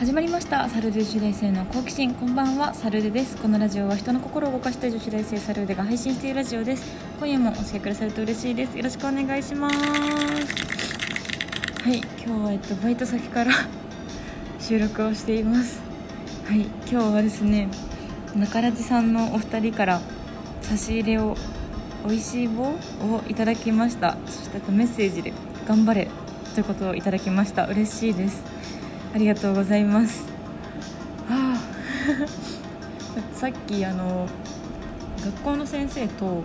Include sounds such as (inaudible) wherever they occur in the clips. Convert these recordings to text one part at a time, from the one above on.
始まりました。サルデ女子大生の好奇心。こんばんは。サルデです。このラジオは人の心を動かしたい女子大生サルデが配信しているラジオです。今夜もお付き合いくださると嬉しいです。よろしくお願いします。はい。今日はえっとバイト先から (laughs) 収録をしています。はい。今日はですね中ラジさんのお二人から差し入れを美味しい棒をいただきました。そしてメッセージで頑張れということをいただきました。嬉しいです。ありがとうございます。はあ (laughs) さっきあの学校の先生と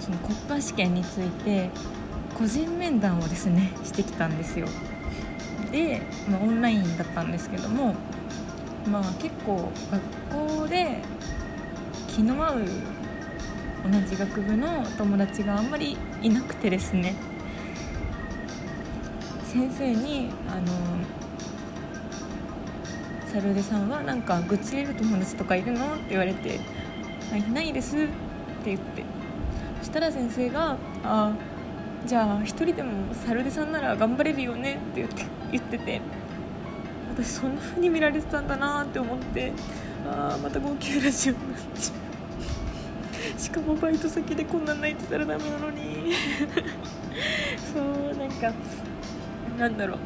その国家試験について個人面談をですねしてきたんですよ。で、まあ、オンラインだったんですけどもまあ結構学校で気の合う同じ学部の友達があんまりいなくてですね。先生にあのサルデさんはなんか愚痴れる友達とかいるの？って言われて「はいないです」って言って。そしたら先生が「ああじゃあ一人でもサルデさんなら頑張れるよね」って言って言ってて。私そんな風に見られてたんだなって思ってああまた号泣ラジオになっちゃう。しかもバイト先でこんなん泣いてたらダメなのに。(laughs) そうなんかなんだろう。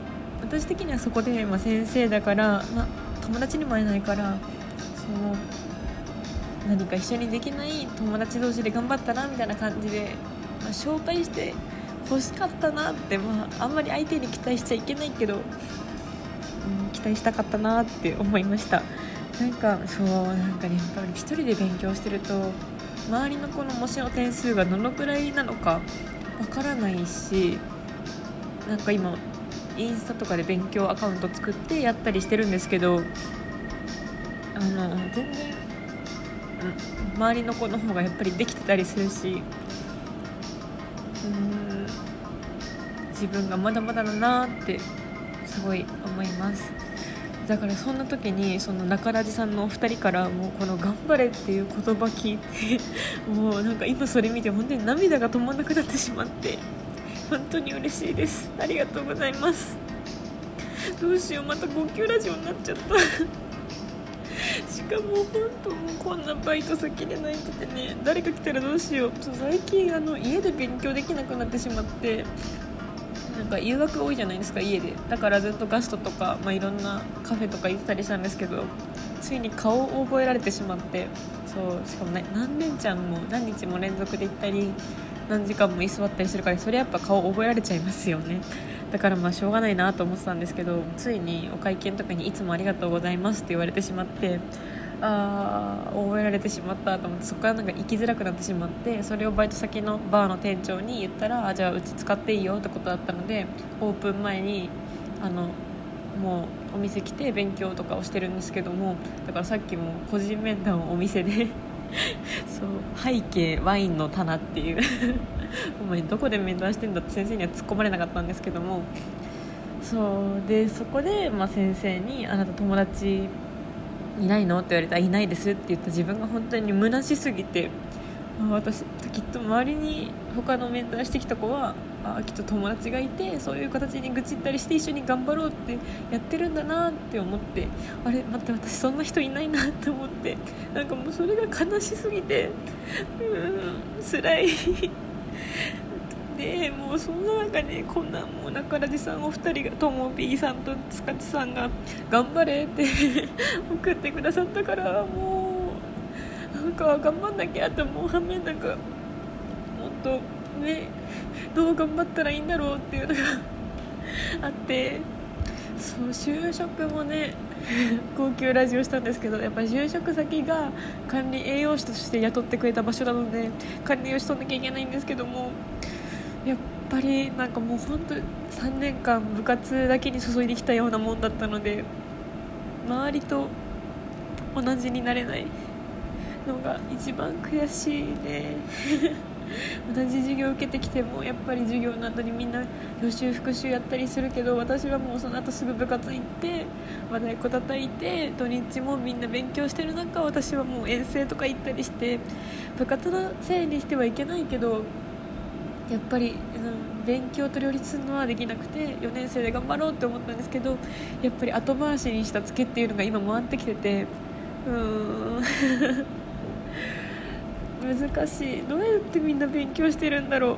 私的にはそこで、まあ、先生だから、ま、友達にも会えないからその何か一緒にできない友達同士で頑張ったなみたいな感じで、まあ、紹介して欲しかったなって、まあ、あんまり相手に期待しちゃいけないけど、うん、期待したかったなって思いました。なんかそうなんかねやっぱり一人で勉強してると周りの子の模試の点数がどのくらいなのかわからないしなんか今インスタとかで勉強アカウント作ってやったりしてるんですけどあの全然、うん、周りの子の方がやっぱりできてたりするしうん自分がまだまだだなってすごい思います。だからそんな時にその中ラジさんのお二人からもうこの「頑張れ」っていう言葉聞いてもうなんか今それ見て本当に涙が止まんなくなってしまって。本当に嬉しいです。ありがとうございます。どうしようまた号泣ラジオになっちゃった。しかも本当もうこんなバイト先で泣いててね。誰か来たらどうしよう。そう最近あの家で勉強できなくなってしまって。なんか誘惑多いじゃないですか家で。だからずっとガストとか、まあ、いろんなカフェとか行ってたりしたんですけど。ついに顔を覚えられてしまって。そうしかも、ね、何年ちゃんも何日も連続で行ったり何時間も居座ったりするからそれやっぱ顔覚えられちゃいますよね。(laughs) だからまあしょうがないなと思ってたんですけどついにお会計の時に「いつもありがとうございます」って言われてしまってあー覚えられてしまったと思ってそこからなんか行きづらくなってしまってそれをバイト先のバーの店長に言ったらあじゃあうち使っていいよってことだったのでオープン前にあのもうお店来て勉強とかをしてるんですけどもだからさっきも個人面談をお店でそう背景ワインの棚っていう (laughs) お前どこで面談してんだって先生には突っ込まれなかったんですけどもそうでそこで、まあ、先生に「あなた友達いないの?」って言われたら「いないです」って言った自分が本当に虚しすぎて私きっと周りに他の面談してきた子はあきっと友達がいてそういう形に愚痴ったりして一緒に頑張ろうってやってるんだなって思ってあれ待って私そんな人いないなって思ってなんかもうそれが悲しすぎてうん辛い。(laughs) でもうそんな中でこんなもう中ラジさんお二人がとも B さんと塚地さんが「頑張れ」って (laughs) 送ってくださったからもうなんか頑張んなきゃって思う反面なんかもっとねどう頑張ったらいいんだろうっていうのが (laughs) あってそう就職もね (laughs) 高級ラジオしたんですけどやっぱり就職先が管理栄養士として雇ってくれた場所なので管理栄養士取んなきゃいけないんですけどもやっぱりなんかもう本当3年間部活だけに注いできたようなもんだったので周りと同じになれない。のが一番悔しいね。(laughs) 同じ授業受けてきてもやっぱり授業の後にみんな予習復習やったりするけど私はもうその後すぐ部活行って和太鼓叩いて土日もみんな勉強してる中私はもう遠征とか行ったりして部活のせいにしてはいけないけどやっぱり、うん、勉強と両立するのはできなくて4年生で頑張ろうって思ったんですけどやっぱり後回しにしたツケっていうのが今回ってきててうーん。難しい。どうやってみんな勉強してるんだろう。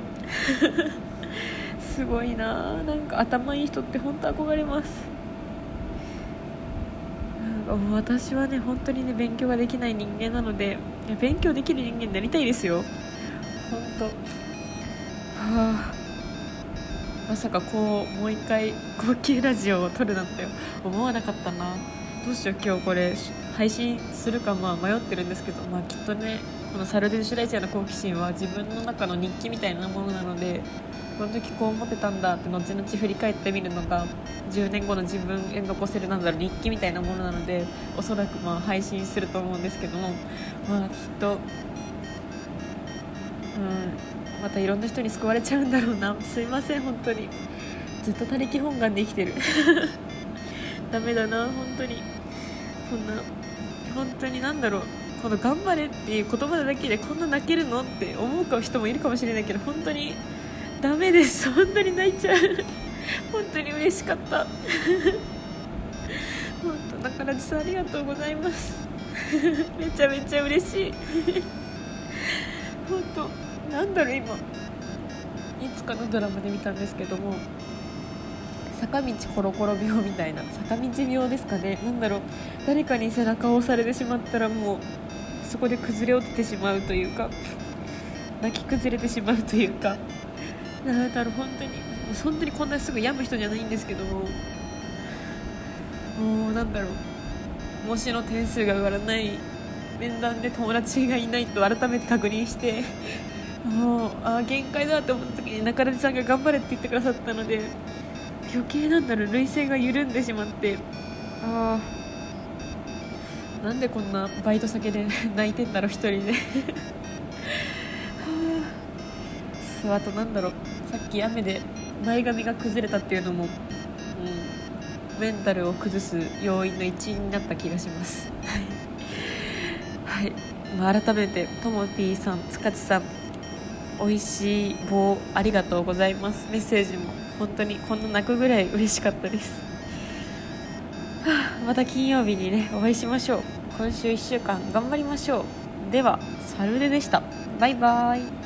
すごいな。なんか頭いい人って本当憧れます。私はね本当にね勉強ができない人間なので勉強できる人間になりたいですよ。本当。はあ。まさかこうもう一回高級ラジオを撮るなんて思わなかったな。どうしよう今日これ配信するかまあ迷ってるんですけどまあきっとねこのサルデンシュライチアの好奇心は自分の中の日記みたいなものなのでこの時こう思ってたんだって後々振り返ってみるのが10年後の自分へ残せるなんだろう日記みたいなものなのでおそらくまあ配信すると思うんですけどもまあきっと、うん、またいろんな人に救われちゃうんだろうな。すいません本当に。ずっと他力本願で生きてる。ダメだな本当に。こんな本当に何だろう。この「頑張れ」っていう言葉だけでこんな泣けるのって思う人もいるかもしれないけど本当にダメです。本当に泣いちゃう。本当に嬉しかった。(laughs) 本当だから実はありがとうございます。(laughs) めちゃめちゃ嬉しい。本当なんだろう今。いつかのドラマで見たんですけども。坂道コロコロ病みたいな坂道病ですかね。なんだろう。誰かに背中を押されてしまったらもうそこで崩れ落ちてしまうというか泣き崩れてしまうというか。なんだろう本当に。本当にこんなすぐ病む人じゃないんですけども。もうなんだろう。模試の点数が上がらない面談で友達がいないと改めて確認してもうあ限界だと思った時に中田さんが頑張れって言ってくださったので余計なんだろう涙腺が緩んでしまって。ああなんでこんなバイト先で (laughs) 泣いてんだろう一人で。そうあとなんだろう。さっき雨で前髪が崩れたっていうのも、うん、メンタルを崩す要因の一因になった気がします。はい、まあ、改めてともぴーさん塚地さん美味しい棒ありがとうございます。メッセージも。本当にこんな泣くぐらい嬉しかったです、はあ、また金曜日にねお会いしましょう。今週1週間頑張りましょう。ではサルデでした。バイバーイ。